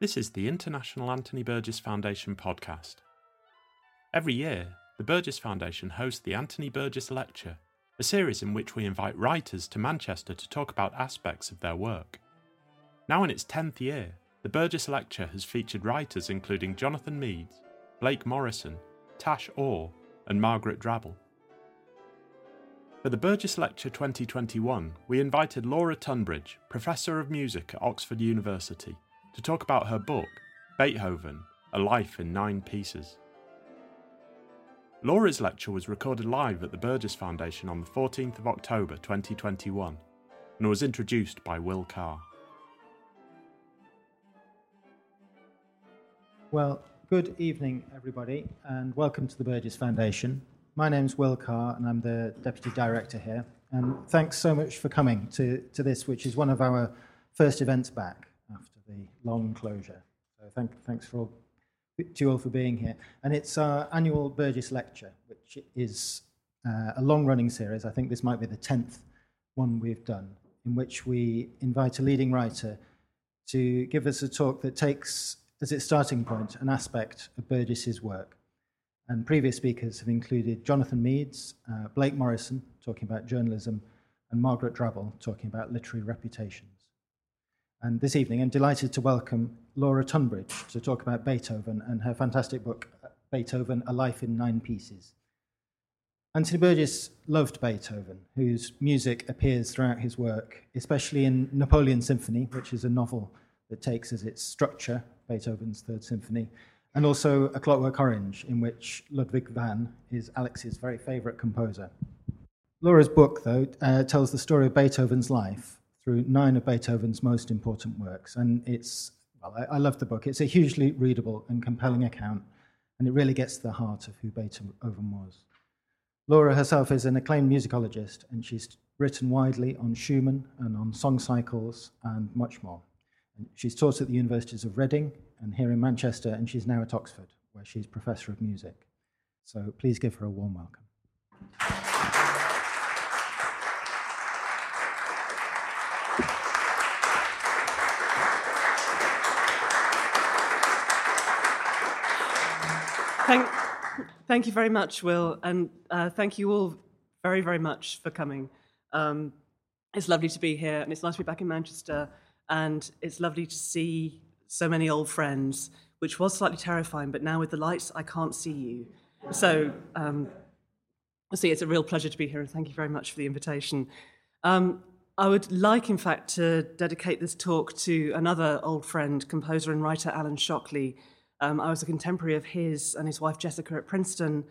This is the International Anthony Burgess Foundation podcast. Every year, the Burgess Foundation hosts the Anthony Burgess Lecture, a series in which we invite writers to Manchester to talk about aspects of their work. Now in its 10th year, the Burgess Lecture has featured writers including Jonathan Meades, Blake Morrison, Tash Aw, and Margaret Drabble. For the Burgess Lecture 2021, we invited Laura Tunbridge, Professor of Music at Oxford University, to talk about her book, Beethoven A Life in Nine Pieces. Laura's lecture was recorded live at the Burgess Foundation on the 14th of October 2021 and was introduced by Will Carr. Well, good evening, everybody, and welcome to the Burgess Foundation. My name's Will Carr, and I'm the Deputy Director here. And thanks so much for coming to, to this, which is one of our first events back the long closure. So thank, thanks for all, to you all for being here. And it's our annual Burgess Lecture, which is uh, a long-running series. I think this might be the 10th one we've done, in which we invite a leading writer to give us a talk that takes as its starting point an aspect of Burgess's work. And previous speakers have included Jonathan Meades, uh, Blake Morrison, talking about journalism, and Margaret Drabble, talking about literary reputations. And this evening, I'm delighted to welcome Laura Tunbridge to talk about Beethoven and her fantastic book, Beethoven A Life in Nine Pieces. Anthony Burgess loved Beethoven, whose music appears throughout his work, especially in Napoleon Symphony, which is a novel that takes as its structure Beethoven's Third Symphony, and also A Clockwork Orange, in which Ludwig van is Alex's very favourite composer. Laura's book, though, uh, tells the story of Beethoven's life through nine of Beethoven's most important works, and it's well, I, I love the book. It's a hugely readable and compelling account, and it really gets to the heart of who Beethoven was. Laura herself is an acclaimed musicologist, and she's written widely on Schumann and on song cycles and much more. She's taught at the universities of Reading and here in Manchester, and she's now at Oxford, where she's Professor of Music. So please give her a warm welcome. Thank, thank you very much, Will, and uh, thank you all very, very much for coming. Um, it's lovely to be here, and it's nice to be back in Manchester and it's lovely to see so many old friends, which was slightly terrifying, but now with the lights, I can't see you. So, um, see, it's a real pleasure to be here, and thank you very much for the invitation. Um, I would like, in fact, to dedicate this talk to another old friend, composer and writer Alan Shockley. Um, I was a contemporary of his and his wife Jessica at Princeton,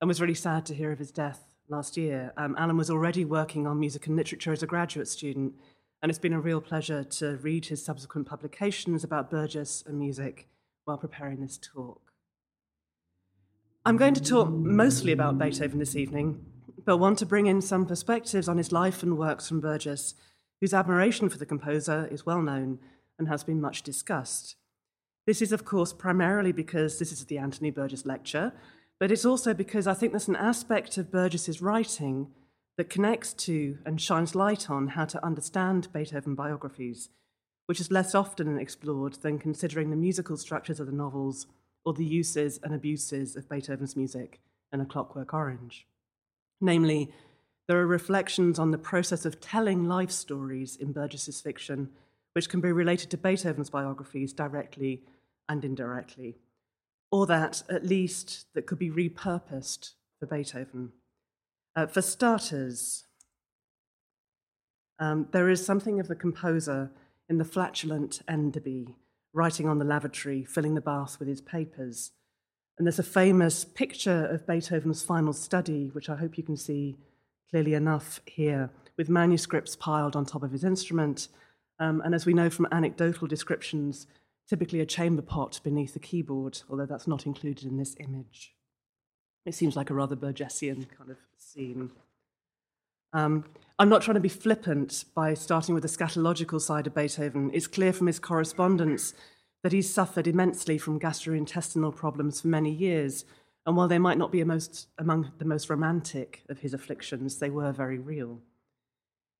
and was really sad to hear of his death last year. Um, Alan was already working on music and literature as a graduate student and it's been a real pleasure to read his subsequent publications about Burgess and music while preparing this talk. I'm going to talk mostly about Beethoven this evening, but want to bring in some perspectives on his life and works from Burgess, whose admiration for the composer is well known and has been much discussed. This is, of course, primarily because this is the Anthony Burgess Lecture, but it's also because I think there's an aspect of Burgess's writing that connects to and shines light on how to understand Beethoven biographies, which is less often explored than considering the musical structures of the novels or the uses and abuses of Beethoven's music in A Clockwork Orange. Namely, there are reflections on the process of telling life stories in Burgess's fiction, which can be related to Beethoven's biographies directly and indirectly, or that, at least, that could be repurposed for Beethoven. Uh, for starters, um, there is something of the composer in the flatulent Enderby, writing on the lavatory, filling the bath with his papers. And there's a famous picture of Beethoven's final study, which I hope you can see clearly enough here, with manuscripts piled on top of his instrument. Um, and as we know from anecdotal descriptions, typically a chamber pot beneath the keyboard, although that's not included in this image. It seems like a rather Burgessian kind of scene. Um, I'm not trying to be flippant by starting with the scatological side of Beethoven. It's clear from his correspondence that he's suffered immensely from gastrointestinal problems for many years. And while they might not be most, among the most romantic of his afflictions, they were very real.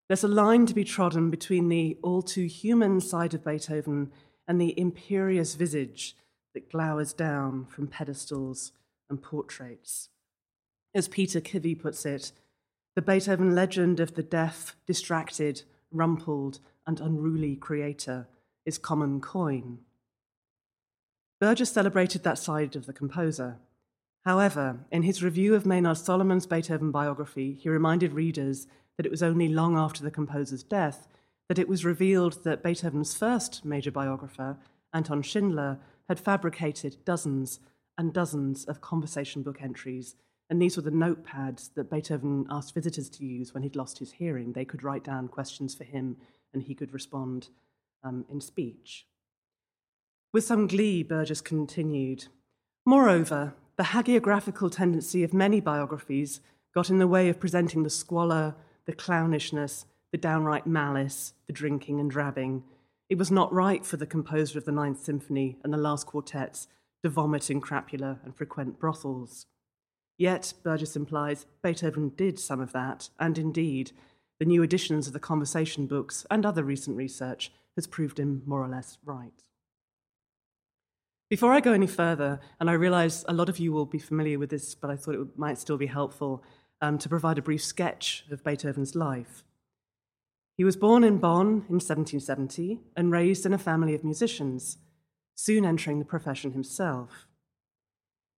There's a line to be trodden between the all too human side of Beethoven and the imperious visage that glowers down from pedestals and portraits. As Peter Kivy puts it, the Beethoven legend of the deaf, distracted, rumpled, and unruly creator is common coin. Burgess celebrated that side of the composer. However, in his review of Maynard Solomon's Beethoven biography, he reminded readers that it was only long after the composer's death that it was revealed that Beethoven's first major biographer, Anton Schindler, had fabricated dozens and dozens of conversation book entries. And these were the notepads that Beethoven asked visitors to use when he'd lost his hearing. They could write down questions for him and he could respond um, in speech. With some glee, Burgess continued. Moreover, the hagiographical tendency of many biographies got in the way of presenting the squalor, the clownishness, the downright malice, the drinking and drabbing. It was not right for the composer of the Ninth Symphony and the last quartets to vomit in crapula and frequent brothels. Yet, Burgess implies, Beethoven did some of that, and indeed, the new editions of the conversation books and other recent research has proved him more or less right. Before I go any further, and I realize a lot of you will be familiar with this, but I thought it might still be helpful um, to provide a brief sketch of Beethoven's life. He was born in Bonn in 1770 and raised in a family of musicians, soon entering the profession himself.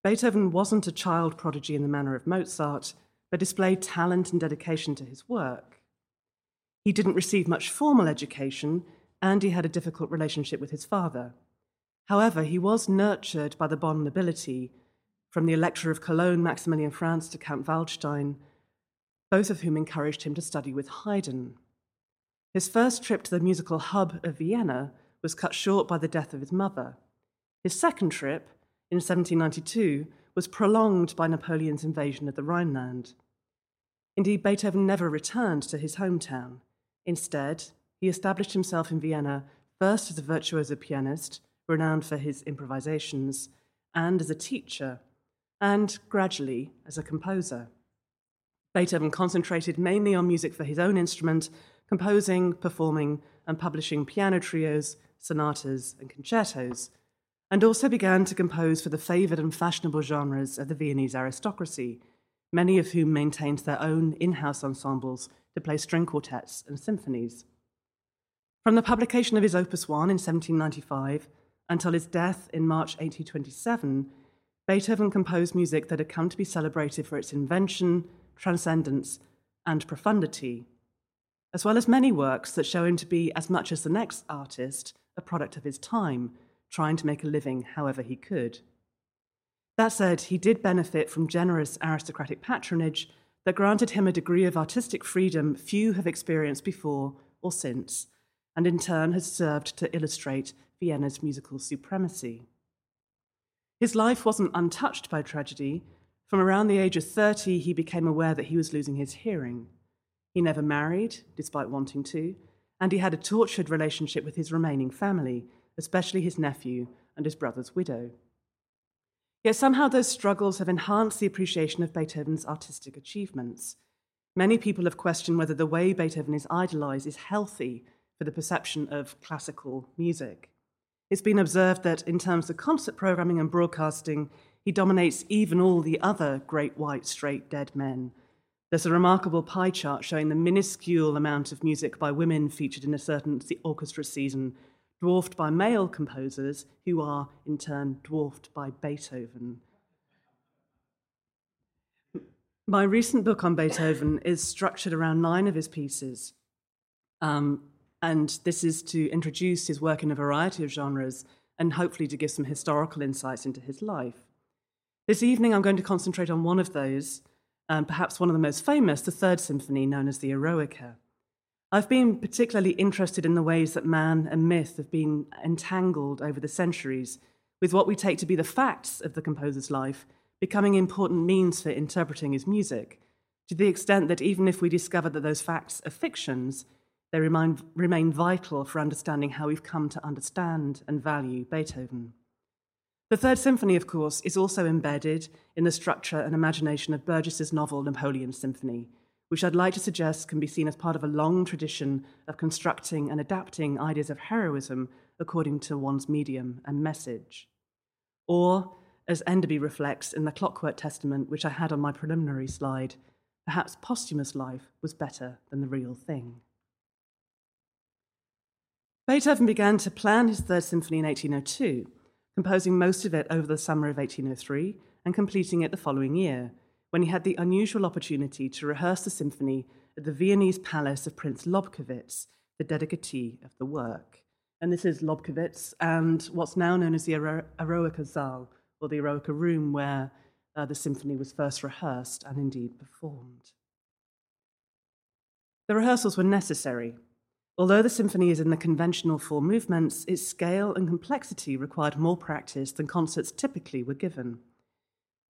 Beethoven wasn't a child prodigy in the manner of Mozart, but displayed talent and dedication to his work. He didn't receive much formal education, and he had a difficult relationship with his father. However, he was nurtured by the Bonn nobility, from the Elector of Cologne, Maximilian Franz, to Count Waldstein, both of whom encouraged him to study with Haydn. His first trip to the musical hub of Vienna was cut short by the death of his mother. His second trip, in 1792, was prolonged by Napoleon's invasion of the Rhineland. Indeed, Beethoven never returned to his hometown. Instead, he established himself in Vienna first as a virtuoso pianist renowned for his improvisations, and as a teacher, and gradually as a composer. Beethoven concentrated mainly on music for his own instrument, composing, performing, and publishing piano trios, sonatas, and concertos, and also began to compose for the favoured and fashionable genres of the Viennese aristocracy, many of whom maintained their own in house ensembles to play string quartets and symphonies. From the publication of his Opus 1 in 1795 until his death in March 1827, Beethoven composed music that had come to be celebrated for its invention, transcendence, and profundity, as well as many works that show him to be, as much as the next artist, a product of his time, trying to make a living however he could. That said, he did benefit from generous aristocratic patronage that granted him a degree of artistic freedom few have experienced before or since, and in turn has served to illustrate Vienna's musical supremacy. His life wasn't untouched by tragedy. From around the age of 30, he became aware that he was losing his hearing. He never married, despite wanting to, and he had a tortured relationship with his remaining family, especially his nephew and his brother's widow. Yet somehow those struggles have enhanced the appreciation of Beethoven's artistic achievements. Many people have questioned whether the way Beethoven is idolized is healthy for the perception of classical music. It's been observed that in terms of concert programming and broadcasting, he dominates even all the other great white straight dead men. There's a remarkable pie chart showing the minuscule amount of music by women featured in a certain orchestra season, dwarfed by male composers, who are in turn dwarfed by Beethoven. My recent book on Beethoven is structured around nine of his pieces. Um, and this is to introduce his work in a variety of genres and hopefully to give some historical insights into his life. This evening, I'm going to concentrate on one of those, um, perhaps one of the most famous, the Third Symphony, known as the Eroica. I've been particularly interested in the ways that man and myth have been entangled over the centuries, with what we take to be the facts of the composer's life becoming important means for interpreting his music, to the extent that even if we discover that those facts are fictions, they remain vital for understanding how we've come to understand and value Beethoven. The Third Symphony, of course, is also embedded in the structure and imagination of Burgess's novel Napoleon Symphony, which I'd like to suggest can be seen as part of a long tradition of constructing and adapting ideas of heroism according to one's medium and message. Or, as Enderby reflects in the Clockwork Testament, which I had on my preliminary slide, perhaps posthumous life was better than the real thing. Beethoven began to plan his Third Symphony in 1802, composing most of it over the summer of 1803 and completing it the following year, when he had the unusual opportunity to rehearse the symphony at the Viennese palace of Prince Lobkowitz, the dedicatee of the work. And this is Lobkowitz and what's now known as the Eroica Saal, or the Eroica Room, where uh, the symphony was first rehearsed and indeed performed. The rehearsals were necessary. Although the symphony is in the conventional four movements, its scale and complexity required more practice than concerts typically were given.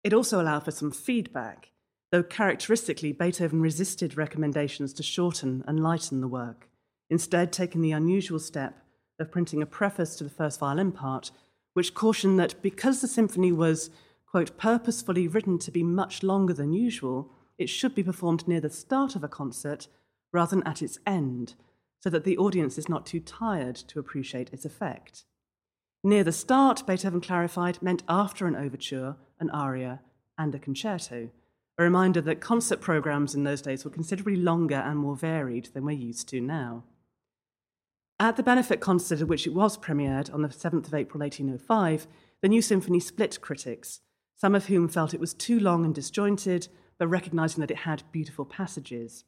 It also allowed for some feedback, though characteristically, Beethoven resisted recommendations to shorten and lighten the work, instead, taking the unusual step of printing a preface to the first violin part, which cautioned that because the symphony was, quote, purposefully written to be much longer than usual, it should be performed near the start of a concert rather than at its end, so that the audience is not too tired to appreciate its effect. Near the start, Beethoven clarified, meant after an overture, an aria, and a concerto, a reminder that concert programs in those days were considerably longer and more varied than we're used to now. At the benefit concert at which it was premiered on the 7th of April 1805, the new symphony split critics, some of whom felt it was too long and disjointed, but recognizing that it had beautiful passages.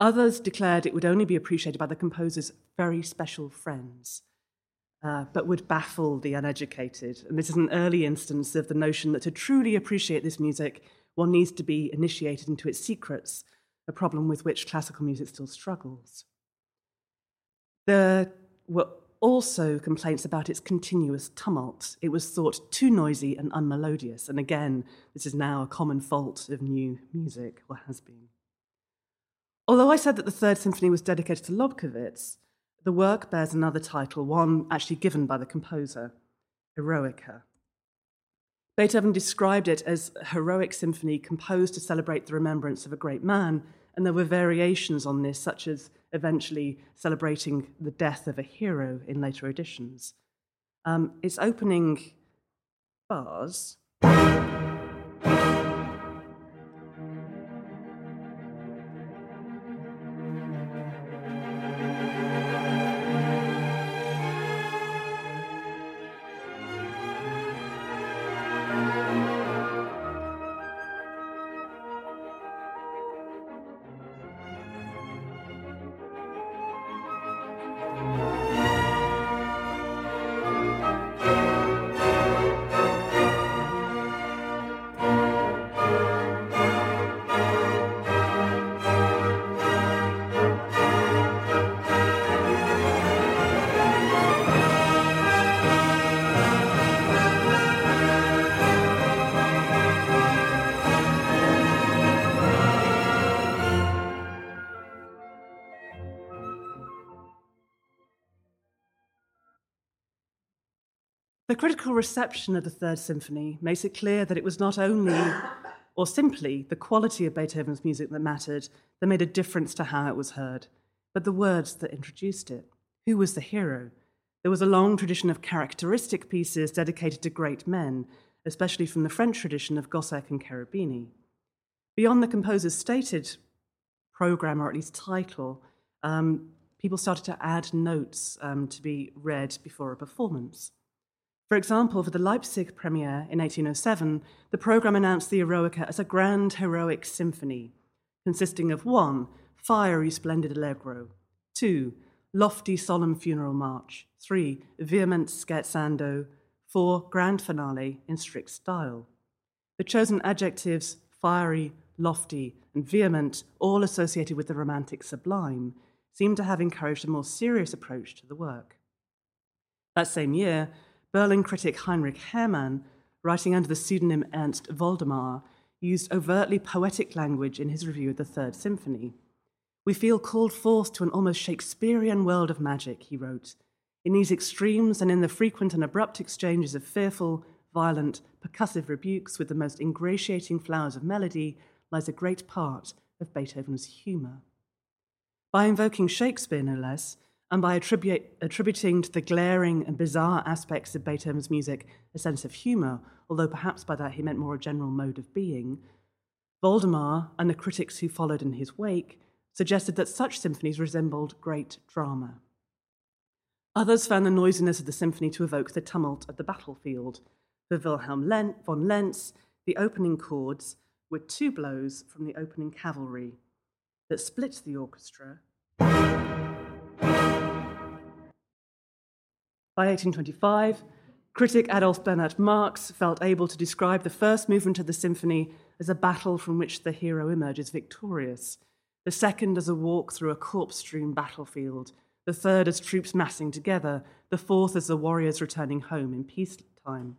Others declared it would only be appreciated by the composer's very special friends, uh, but would baffle the uneducated. And this is an early instance of the notion that to truly appreciate this music, one needs to be initiated into its secrets, a problem with which classical music still struggles. There were also complaints about its continuous tumult. It was thought too noisy and unmelodious. And again, this is now a common fault of new music, or has been. Although I said that the Third Symphony was dedicated to Lobkowitz, the work bears another title, one actually given by the composer, Eroica. Beethoven described it as a heroic symphony composed to celebrate the remembrance of a great man, and there were variations on this, such as eventually celebrating the death of a hero in later editions. Um, its opening bars. Critical reception of the Third Symphony makes it clear that it was not only or simply the quality of Beethoven's music that mattered, that made a difference to how it was heard, but the words that introduced it. Who was the hero? There was a long tradition of characteristic pieces dedicated to great men, especially from the French tradition of Gossec and Cherubini. Beyond the composer's stated program, or at least title, um, people started to add notes um, to be read before a performance. For example, for the Leipzig premiere in 1807, the programme announced the Eroica as a grand heroic symphony, consisting of one, fiery splendid allegro, two, lofty solemn funeral march, three, vehement scherzando, four, grand finale in strict style. The chosen adjectives, fiery, lofty, and vehement, all associated with the romantic sublime, seem to have encouraged a more serious approach to the work. That same year, Berlin critic Heinrich Hermann, writing under the pseudonym Ernst Woldemar, used overtly poetic language in his review of the Third Symphony. We feel called forth to an almost Shakespearean world of magic, he wrote. In these extremes and in the frequent and abrupt exchanges of fearful, violent, percussive rebukes with the most ingratiating flowers of melody lies a great part of Beethoven's humour. By invoking Shakespeare, no less, and by attributing to the glaring and bizarre aspects of Beethoven's music a sense of humour, although perhaps by that he meant more a general mode of being, Woldemar and the critics who followed in his wake suggested that such symphonies resembled great drama. Others found the noisiness of the symphony to evoke the tumult of the battlefield. For Wilhelm von Lenz, the opening chords were two blows from the opening cavalry that split the orchestra. By 1825, critic Adolf Bernhard Marx felt able to describe the first movement of the symphony as a battle from which the hero emerges victorious, the second as a walk through a corpse strewn battlefield, the third as troops massing together, the fourth as the warriors returning home in peacetime.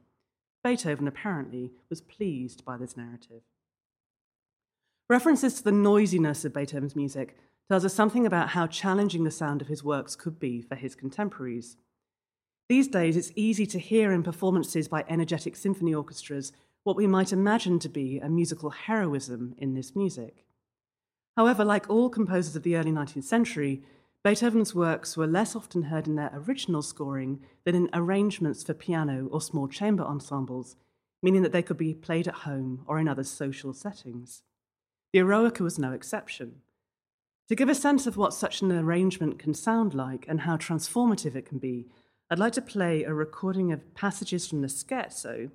Beethoven apparently was pleased by this narrative. References to the noisiness of Beethoven's music tells us something about how challenging the sound of his works could be for his contemporaries. These days, it's easy to hear in performances by energetic symphony orchestras what we might imagine to be a musical heroism in this music. However, like all composers of the early 19th century, Beethoven's works were less often heard in their original scoring than in arrangements for piano or small chamber ensembles, meaning that they could be played at home or in other social settings. The Eroica was no exception. To give a sense of what such an arrangement can sound like and how transformative it can be, I'd like to play a recording of passages from the scherzo,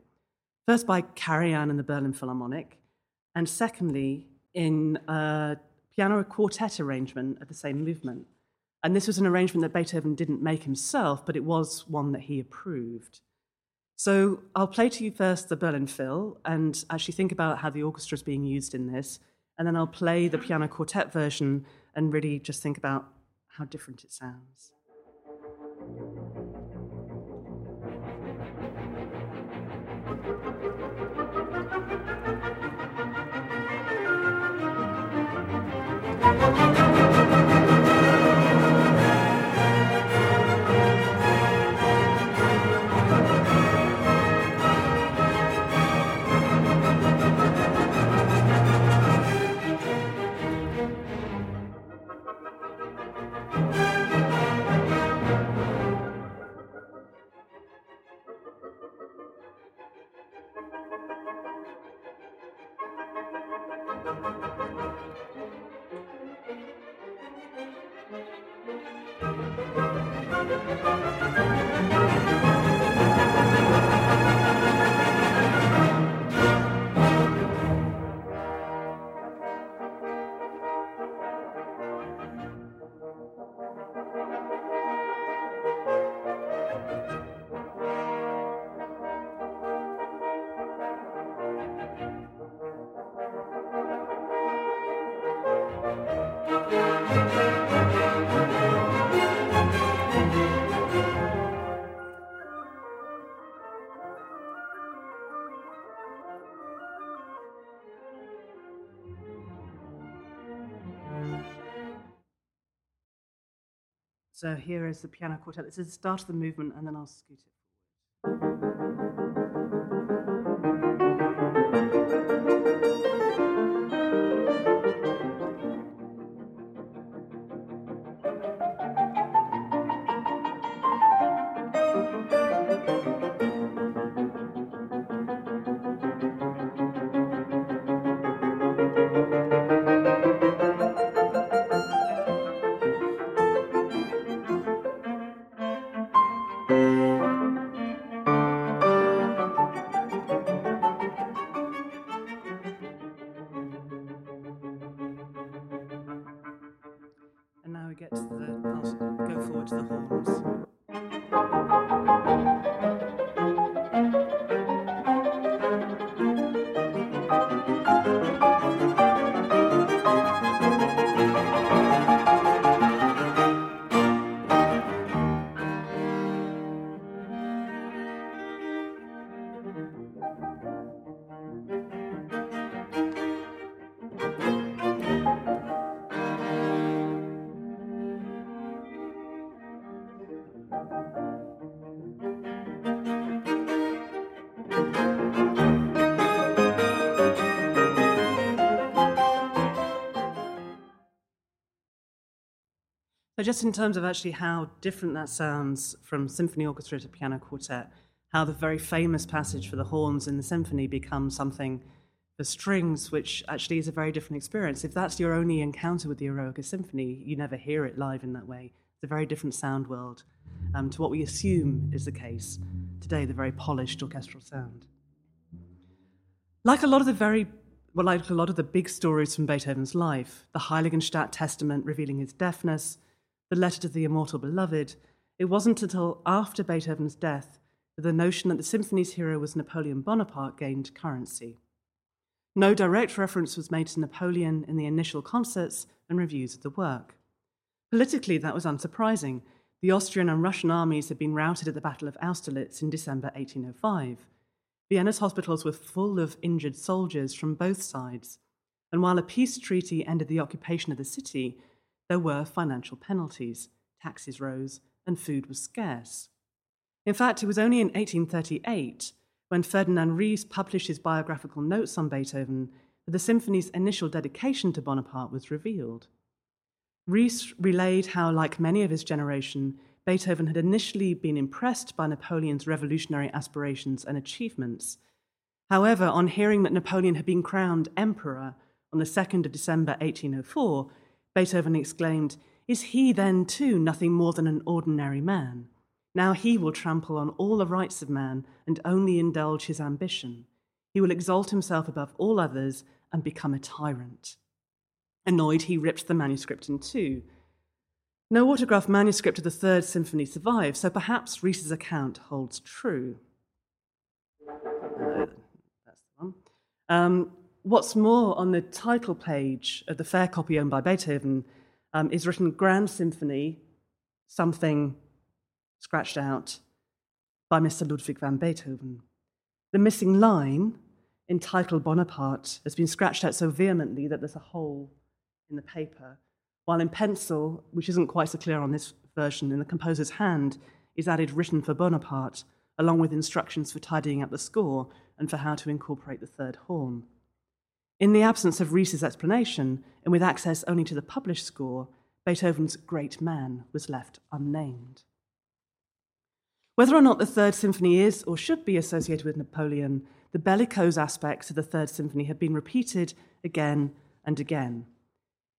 first by Karajan and the Berlin Philharmonic, and secondly, in a piano quartet arrangement of the same movement. And this was an arrangement that Beethoven didn't make himself, but it was one that he approved. So I'll play to you first the Berlin Phil and actually think about how the orchestra is being used in this, and then I'll play the piano quartet version and really just think about how different it sounds. So here is the piano quartet. This is the start of the movement, and then I'll scoot it So, just in terms of actually how different that sounds from symphony orchestra to piano quartet, how the very famous passage for the horns in the symphony becomes something for strings, which actually is a very different experience. If that's your only encounter with the Eroica Symphony, you never hear it live in that way. It's a very different sound world um, to what we assume is the case today, the very polished orchestral sound. Like a lot of the very well, like a lot of the big stories from Beethoven's life, the Heiligenstadt Testament revealing his deafness, the letter to the immortal beloved, it wasn't until after Beethoven's death that the notion that the symphony's hero was Napoleon Bonaparte gained currency. No direct reference was made to Napoleon in the initial concerts and reviews of the work. Politically, that was unsurprising. The Austrian and Russian armies had been routed at the Battle of Austerlitz in December 1805. Vienna's hospitals were full of injured soldiers from both sides, and while a peace treaty ended the occupation of the city, there were financial penalties, taxes rose, and food was scarce. In fact, it was only in 1838, when Ferdinand Ries published his biographical notes on Beethoven, that the symphony's initial dedication to Bonaparte was revealed. Ries relayed how, like many of his generation, Beethoven had initially been impressed by Napoleon's revolutionary aspirations and achievements. However, on hearing that Napoleon had been crowned emperor on the 2nd of December 1804, Beethoven exclaimed, Is he then too nothing more than an ordinary man? Now he will trample on all the rights of man and only indulge his ambition. He will exalt himself above all others and become a tyrant. Annoyed, he ripped the manuscript in two no autograph manuscript of the Third Symphony survives, so perhaps Ries's account holds true. Uh, that's the one. Um, what's more, on the title page of the fair copy owned by Beethoven um, is written Grand Symphony, something scratched out by Mr. Ludwig van Beethoven. The missing line, entitled Bonaparte, has been scratched out so vehemently that there's a hole in the paper while in pencil, which isn't quite so clear on this version, in the composer's hand, is added written for Bonaparte, along with instructions for tidying up the score and for how to incorporate the third horn. In the absence of Ries's explanation, and with access only to the published score, Beethoven's great man was left unnamed. Whether or not the Third Symphony is or should be associated with Napoleon, the bellicose aspects of the Third Symphony have been repeated again and again.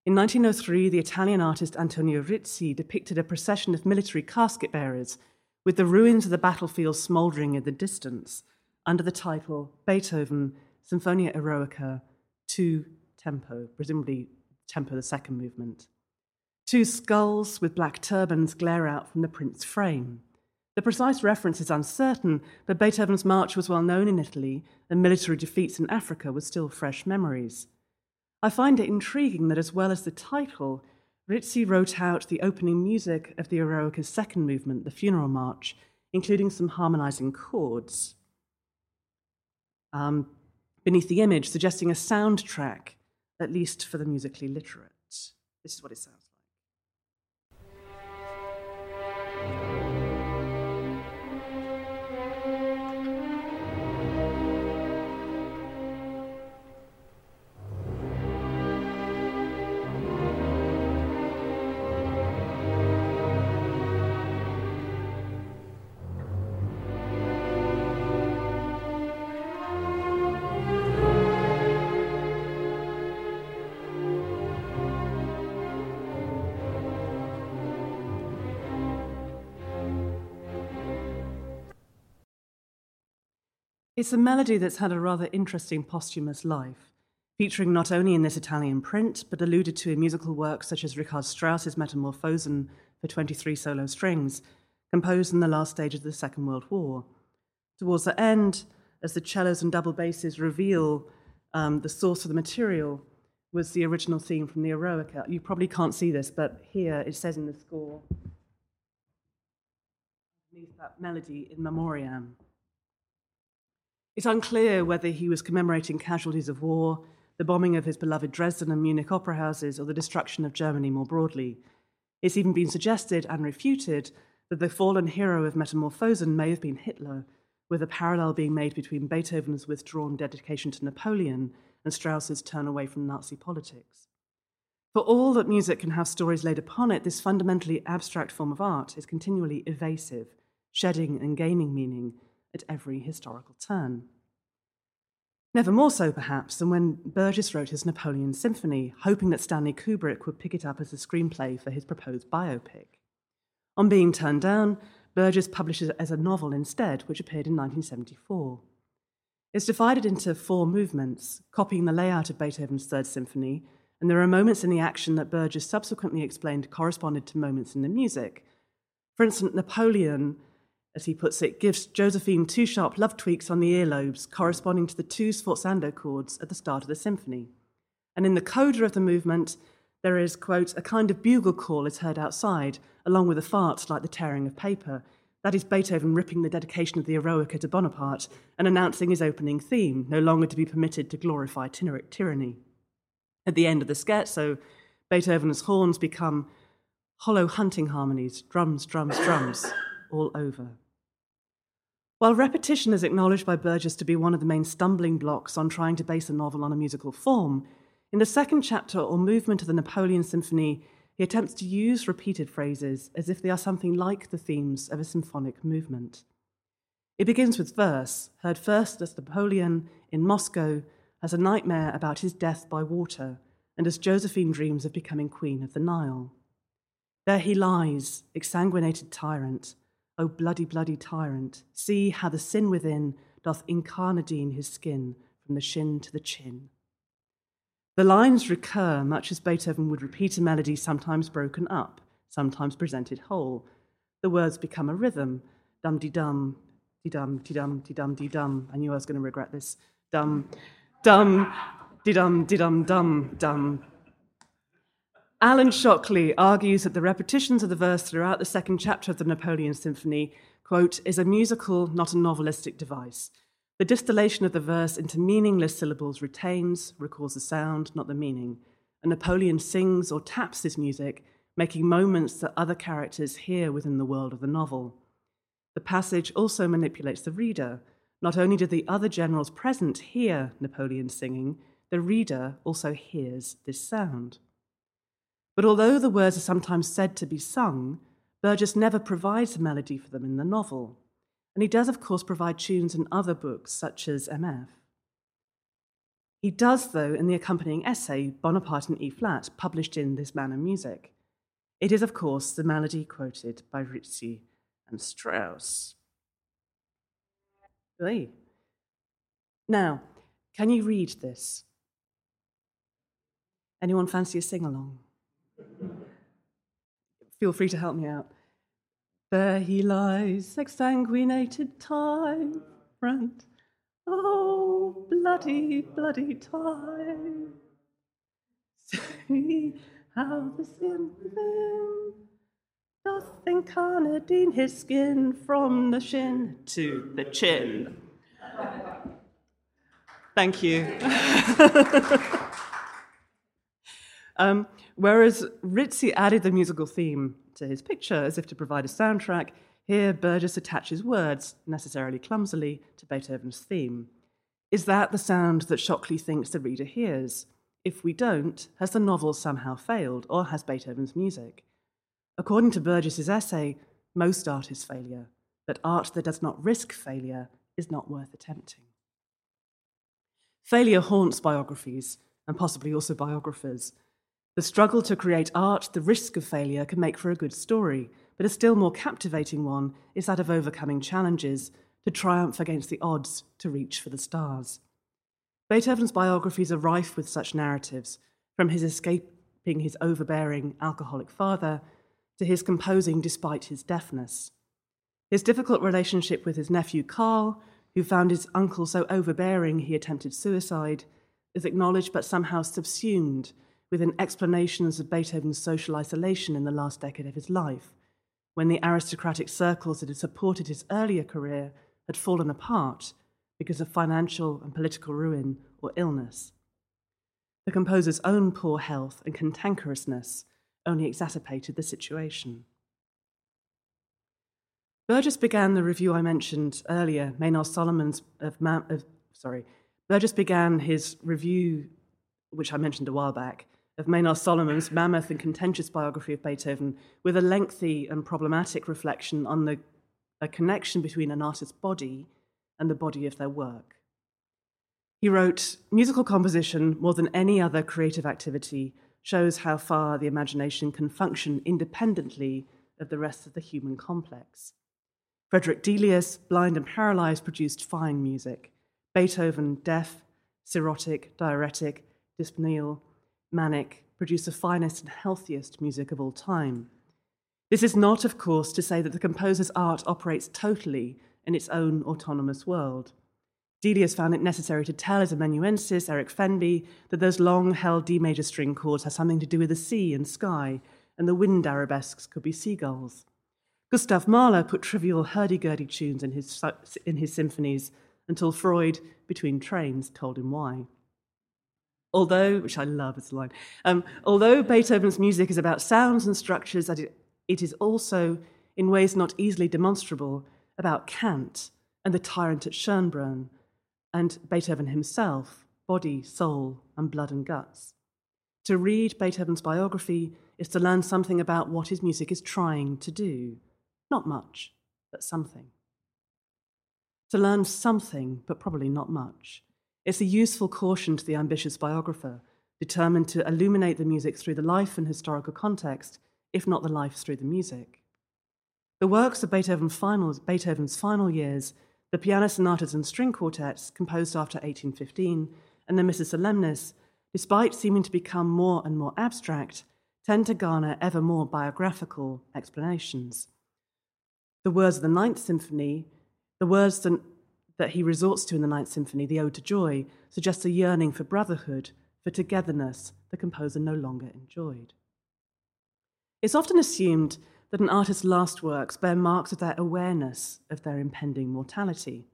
In 1903, the Italian artist Antonio Rizzi depicted a procession of military casket bearers with the ruins of the battlefield smouldering in the distance under the title Beethoven Symphonia Eroica 2 Tempo, presumably tempo the second movement. Two skulls with black turbans glare out from the print's frame. The precise reference is uncertain, but Beethoven's march was well known in Italy, and military defeats in Africa were still fresh memories. I find it intriguing that, as well as the title, Rizzi wrote out the opening music of the Eroica's second movement, the Funeral March, including some harmonizing chords. Um, beneath the image, suggesting a soundtrack, at least for the musically literate. This is what it sounds It's a melody that's had a rather interesting posthumous life, featuring not only in this Italian print, but alluded to in musical works such as Richard Strauss's Metamorphosen for 23 solo strings, composed in the last stage of the Second World War. Towards the end, as the cellos and double basses reveal um, the source of the material, was the original theme from the Eroica. You probably can't see this, but here it says in the score, that melody, in memoriam. It's unclear whether he was commemorating casualties of war, the bombing of his beloved Dresden and Munich opera houses, or the destruction of Germany more broadly. It's even been suggested and refuted that the fallen hero of Metamorphosen may have been Hitler, with a parallel being made between Beethoven's withdrawn dedication to Napoleon and Strauss's turn away from Nazi politics. For all that music can have stories laid upon it, this fundamentally abstract form of art is continually evasive, shedding and gaining meaning at every historical turn. Never more so, perhaps, than when Burgess wrote his Napoleon Symphony, hoping that Stanley Kubrick would pick it up as a screenplay for his proposed biopic. On being turned down, Burgess published it as a novel instead, which appeared in 1974. It's divided into four movements, copying the layout of Beethoven's Third Symphony, and there are moments in the action that Burgess subsequently explained corresponded to moments in the music. For instance, Napoleon, as he puts it, gives Josephine two sharp love tweaks on the earlobes, corresponding to the two sforzando chords at the start of the symphony. And in the coda of the movement, there is, quote, a kind of bugle call is heard outside, along with a fart like the tearing of paper, that is Beethoven ripping the dedication of the Eroica to Bonaparte and announcing his opening theme, no longer to be permitted to glorify tyranny. At the end of the scherzo, Beethoven's horns become hollow hunting harmonies, drums, drums, drums, all over. While repetition is acknowledged by Burgess to be one of the main stumbling blocks on trying to base a novel on a musical form, in the second chapter or movement of the Napoleon Symphony, he attempts to use repeated phrases as if they are something like the themes of a symphonic movement. It begins with verse, heard first as Napoleon in Moscow has a nightmare about his death by water, and as Josephine dreams of becoming queen of the Nile. There he lies, exsanguinated tyrant, O bloody, bloody tyrant, see how the sin within doth incarnadine his skin from the shin to the chin. The lines recur much as Beethoven would repeat a melody sometimes broken up, sometimes presented whole. The words become a rhythm dum de dum, de dum, de dum, de dum, de dum. I knew I was going to regret this. Dum, dum, de dum, de dum, dum, dum. Alan Shockley argues that the repetitions of the verse throughout the second chapter of the Napoleon Symphony, quote, is a musical, not a novelistic device. The distillation of the verse into meaningless syllables retains, recalls the sound, not the meaning. And Napoleon sings or taps his music, making moments that other characters hear within the world of the novel. The passage also manipulates the reader. Not only do the other generals present hear Napoleon singing, the reader also hears this sound. But although the words are sometimes said to be sung, Burgess never provides a melody for them in the novel. And he does, of course, provide tunes in other books, such as MF. He does, though, in the accompanying essay, Bonaparte in E flat, published in This Man and Music. It is, of course, the melody quoted by Rizzi and Strauss. Really? Now, can you read this? Anyone fancy a sing along? Feel free to help me out. There he lies, exsanguinated tyrant. Oh, bloody, bloody time. See how the sin within doth incarnadine his skin from the shin to the chin. Thank you. um, whereas Rizzi added the musical theme to his picture as if to provide a soundtrack, here Burgess attaches words, necessarily clumsily, to Beethoven's theme. Is that the sound that Shockley thinks the reader hears? If we don't, has the novel somehow failed, or has Beethoven's music? According to Burgess's essay, most art is failure, but art that does not risk failure is not worth attempting. Failure haunts biographies, and possibly also biographers, the struggle to create art, the risk of failure, can make for a good story, but a still more captivating one is that of overcoming challenges, to triumph against the odds, to reach for the stars. Beethoven's biographies are rife with such narratives, from his escaping his overbearing alcoholic father to his composing despite his deafness. His difficult relationship with his nephew Karl, who found his uncle so overbearing he attempted suicide, is acknowledged but somehow subsumed within explanations of Beethoven's social isolation in the last decade of his life, when the aristocratic circles that had supported his earlier career had fallen apart because of financial and political ruin or illness. The composer's own poor health and cantankerousness only exacerbated the situation. Burgess began the review I mentioned earlier, Maynard Solomon's of, of sorry, Burgess began his review, which I mentioned a while back, of Maynard Solomon's mammoth and contentious biography of Beethoven with a lengthy and problematic reflection on the connection between an artist's body and the body of their work. He wrote Musical composition, more than any other creative activity, shows how far the imagination can function independently of the rest of the human complex. Frederick Delius, blind and paralyzed, produced fine music. Beethoven, deaf, cirrhotic, diuretic, dyspneal, manic, produced the finest and healthiest music of all time. This is not, of course, to say that the composer's art operates totally in its own autonomous world. Delius found it necessary to tell his amanuensis, Eric Fenby, that those long held D major string chords had something to do with the sea and sky, and the wind arabesques could be seagulls. Gustav Mahler put trivial hurdy-gurdy tunes in his, in his symphonies until Freud, between trains, told him why. Although, which I love as a line, um, although Beethoven's music is about sounds and structures, that it, it is also, in ways not easily demonstrable, about Kant and the tyrant at Schönbrunn, and Beethoven himself, body, soul, and blood and guts. To read Beethoven's biography is to learn something about what his music is trying to do. Not much, but something. To learn something, but probably not much. It's a useful caution to the ambitious biographer, determined to illuminate the music through the life and historical context, if not the life through the music. The works of Beethoven's final, Beethoven's final years, the piano sonatas and string quartets composed after 1815, and the Missa Solemnis, despite seeming to become more and more abstract, tend to garner ever more biographical explanations. The words of the Ninth Symphony, the words that, he resorts to in the Ninth Symphony, the Ode to Joy, suggests a yearning for brotherhood, for togetherness the composer no longer enjoyed. It's often assumed that an artist's last works bear marks of their awareness of their impending mortality.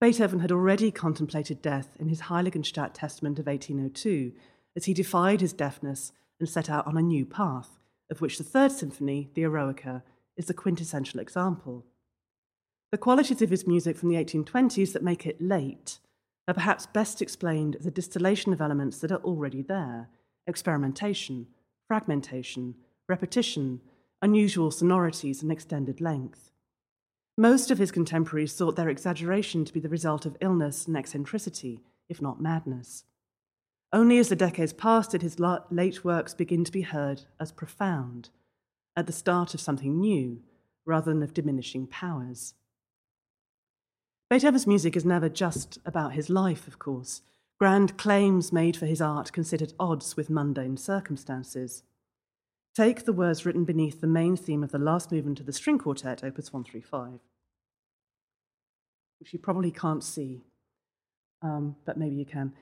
Beethoven had already contemplated death in his Heiligenstadt Testament of 1802 as he defied his deafness and set out on a new path, of which the Third Symphony, the Eroica, is the quintessential example. The qualities of his music from the 1820s that make it late are perhaps best explained as a distillation of elements that are already there experimentation, fragmentation, repetition, unusual sonorities, and extended length. Most of his contemporaries thought their exaggeration to be the result of illness and eccentricity, if not madness. Only as the decades passed did his late works begin to be heard as profound, at the start of something new, rather than of diminishing powers. Beethoven's music is never just about his life, of course. Grand claims made for his art considered odds with mundane circumstances. Take the words written beneath the main theme of the last movement of the string quartet, opus 135, which you probably can't see, um, but maybe you can.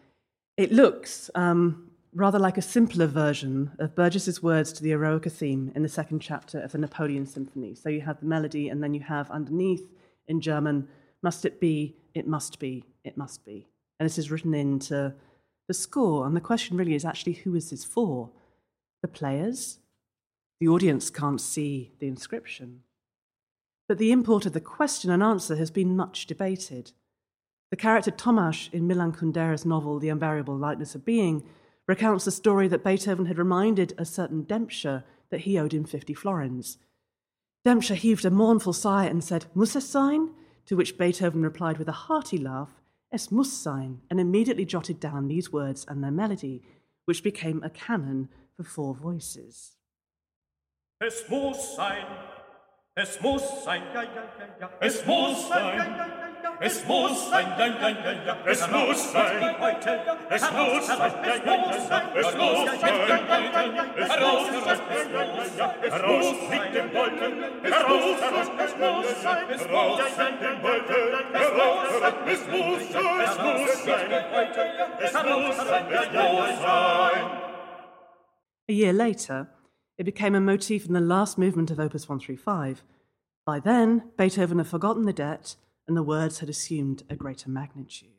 It looks um, rather like a simpler version of Burgess's words to the Eroica theme in the second chapter of the Napoleon Symphony. So you have the melody, and then you have underneath in German, must it be, it must be, it must be. And this is written into the score. And the question really is actually who is this for? The players, the audience can't see the inscription. But the import of the question and answer has been much debated. The character Tomasz in Milan Kundera's novel The Unbearable Lightness of Being recounts the story that Beethoven had reminded a certain Dembscher that he owed him 50 florins. Dembscher heaved a mournful sigh and said, Muss es sein? To which Beethoven replied with a hearty laugh, Es muss sein, and immediately jotted down these words and their melody, which became a canon for four voices. Es muss sein, es muss sein, ja, ja, ja, ja. Es muss sein, es muss sein, ja, ja, ja, ja. Es muss sein, es muss sein, ja, ja, ja, ja. Es muss sein, heraus, heraus, ja, ja, ja. Heraus mit dem Wolken, heraus, heraus, es muss sein, heraus mit dem Wolken, heraus, heraus, es muss sein, es muss sein, es muss sein, es muss sein. A year later, it became a motif in the last movement of Opus 135. By then, Beethoven had forgotten the debt, and the words had assumed a greater magnitude.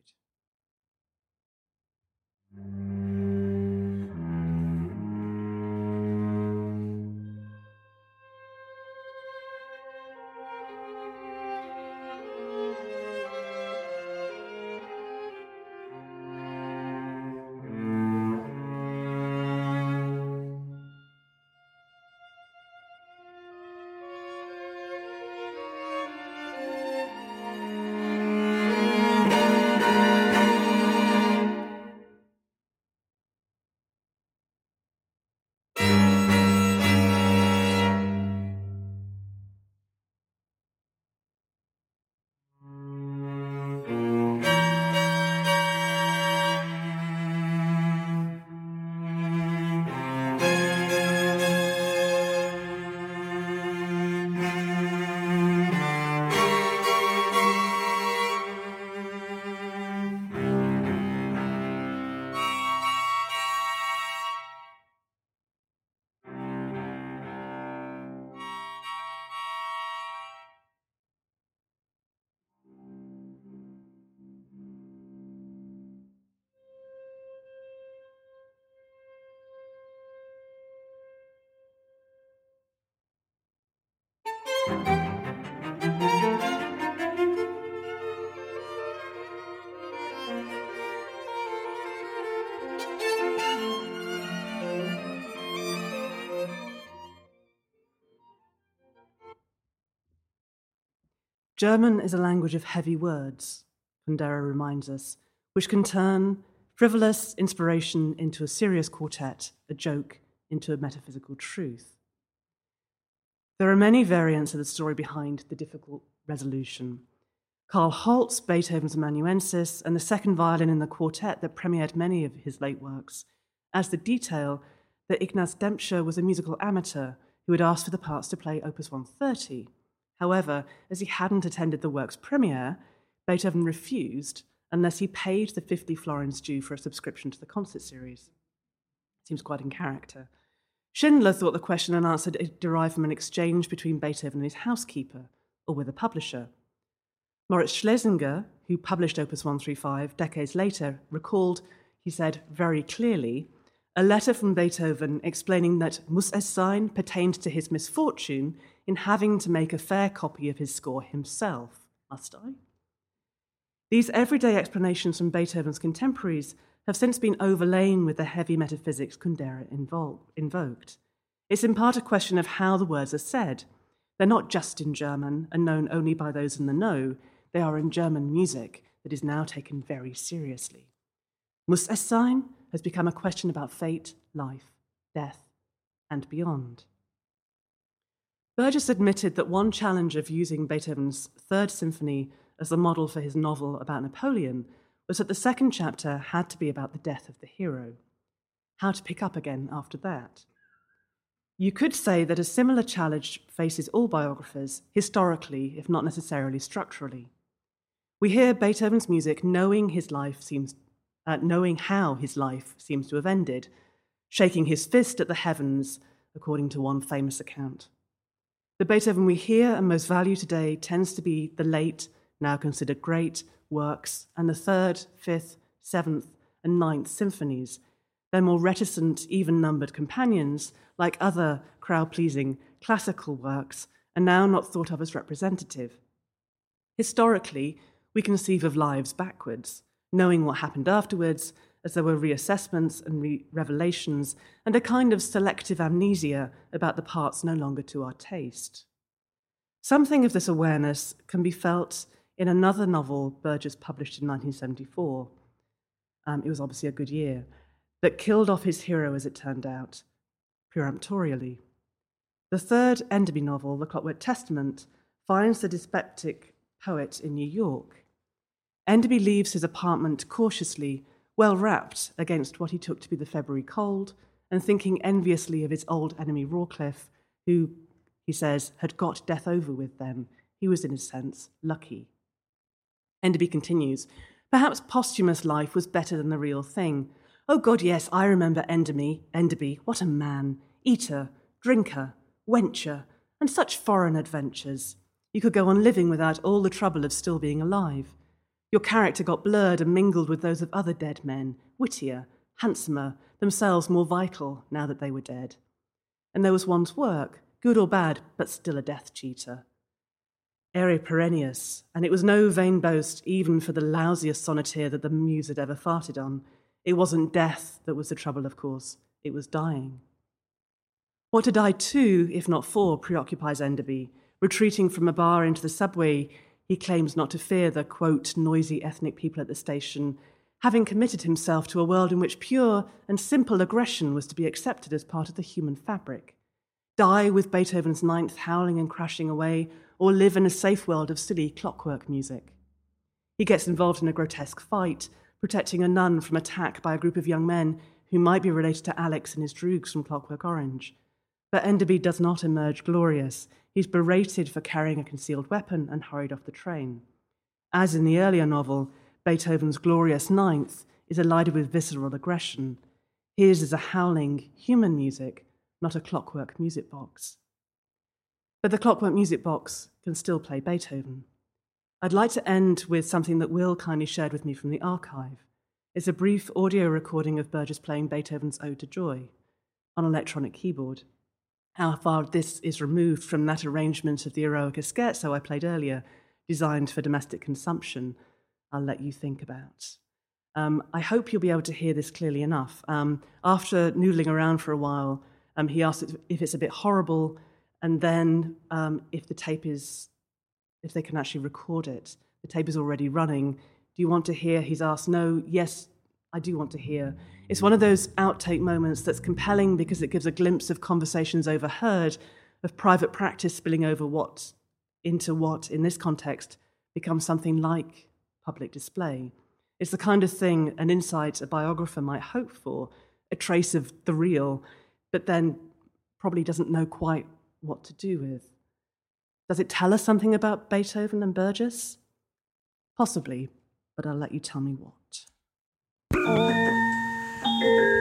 German is a language of heavy words, Kundera reminds us, which can turn frivolous inspiration into a serious quartet, a joke into a metaphysical truth. There are many variants of the story behind the difficult resolution. Karl Holz Beethoven's Amanuensis and the second violin in the quartet that premiered many of his late works adds the detail that Ignaz Dembscher was a musical amateur who had asked for the parts to play Opus 130 However, as he hadn't attended the work's premiere, Beethoven refused unless he paid the 50 florins due for a subscription to the concert series. Seems quite in character. Schindler thought the question and answer derived from an exchange between Beethoven and his housekeeper, or with a publisher. Moritz Schlesinger, who published Opus 135 decades later, recalled, he said very clearly, a letter from Beethoven explaining that Muss es sein pertained to his misfortune in having to make a fair copy of his score himself. Must I? These everyday explanations from Beethoven's contemporaries have since been overlain with the heavy metaphysics Kundera invoked. It's in part a question of how the words are said. They're not just in German and known only by those in the know, they are in German music that is now taken very seriously. Muss es sein has become a question about fate, life, death, and beyond. Burgess admitted that one challenge of using Beethoven's Third Symphony as the model for his novel about Napoleon was that the second chapter had to be about the death of the hero. How to pick up again after that? You could say that a similar challenge faces all biographers, historically, if not necessarily structurally. We hear Beethoven's music knowing his life seems, uh, knowing how his life seems to have ended, shaking his fist at the heavens, according to one famous account. The Beethoven we hear and most value today tends to be the late, now considered great, works, and the third, fifth, seventh, and ninth symphonies. Their more reticent, even numbered companions, like other crowd pleasing classical works, are now not thought of as representative. Historically, we conceive of lives backwards, knowing what happened afterwards, as there were reassessments and re- revelations, and a kind of selective amnesia about the parts no longer to our taste. Something of this awareness can be felt in another novel Burgess published in 1974. Um, it was obviously a good year, that killed off his hero, as it turned out, peremptorily. The third Enderby novel, The Clockwork Testament, finds the dyspeptic poet in New York. Enderby leaves his apartment cautiously well wrapped against what he took to be the February cold, and thinking enviously of his old enemy Rawcliffe, who, he says, had got death over with then. He was, in a sense, lucky. Enderby continues Perhaps posthumous life was better than the real thing. Oh, God, yes, I remember Enderby. Enderby, what a man. Eater, drinker, wencher, and such foreign adventures. You could go on living without all the trouble of still being alive. Your character got blurred and mingled with those of other dead men, wittier, handsomer, themselves more vital now that they were dead. And there was one's work, good or bad, but still a death cheater. Aere perennius, and it was no vain boast even for the lousiest sonneteer that the muse had ever farted on. It wasn't death that was the trouble, of course, it was dying. What to die to, if not for, preoccupies Enderby. Retreating from a bar into the subway, he claims not to fear the, quote, noisy ethnic people at the station, having committed himself to a world in which pure and simple aggression was to be accepted as part of the human fabric. Die with Beethoven's ninth howling and crashing away, or live in a safe world of silly clockwork music. He gets involved in a grotesque fight, protecting a nun from attack by a group of young men who might be related to Alex and his droogs from Clockwork Orange. But Enderby does not emerge glorious. He's berated for carrying a concealed weapon and hurried off the train. As in the earlier novel, Beethoven's Glorious Ninth is elided with visceral aggression. His is a howling human music, not a clockwork music box. But the clockwork music box can still play Beethoven. I'd like to end with something that Will kindly shared with me from the archive. It's a brief audio recording of Burgess playing Beethoven's Ode to Joy on electronic keyboard. how far this is removed from that arrangement of the Eroica scherzo I played earlier, designed for domestic consumption, I'll let you think about. Um, I hope you'll be able to hear this clearly enough. Um, after noodling around for a while, um, he asked if it's a bit horrible, and then um, if the tape is, if they can actually record it. The tape is already running. Do you want to hear? He's asked, no, yes, I do want to hear. It's one of those outtake moments that's compelling because it gives a glimpse of conversations overheard, of private practice spilling over what into what, in this context, becomes something like public display. It's the kind of thing, an insight a biographer might hope for, a trace of the real, but then probably doesn't know quite what to do with. Does it tell us something about Beethoven and Burgess? Possibly, but I'll let you tell me what. Oh.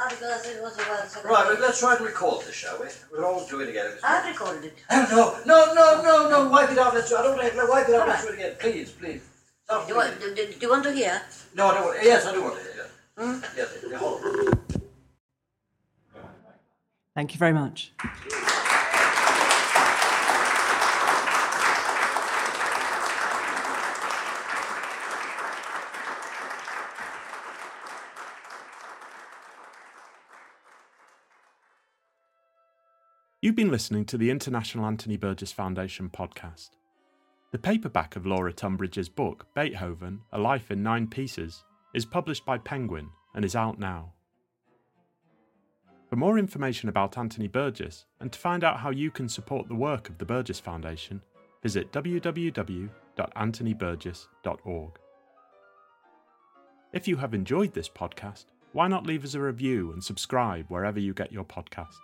Right, day. but let's try and record this, shall we? We'll all do it again. I've recorded it. Oh, no, no, no, no, no, wipe it out. Let's do I don't like no, wipe it out. Let's do it again. Please, please. Stop Do you, want, do, do, do you want to hear? No, I don't want Yes, I do want to hear. Yeah. Hmm? Yes, they're horrible. Thank you very much. You've been listening to the International Anthony Burgess Foundation podcast. The paperback of Laura Tunbridge's book, Beethoven A Life in Nine Pieces, is published by Penguin and is out now. For more information about Anthony Burgess and to find out how you can support the work of the Burgess Foundation, visit www.anthonyburgess.org. If you have enjoyed this podcast, why not leave us a review and subscribe wherever you get your podcasts?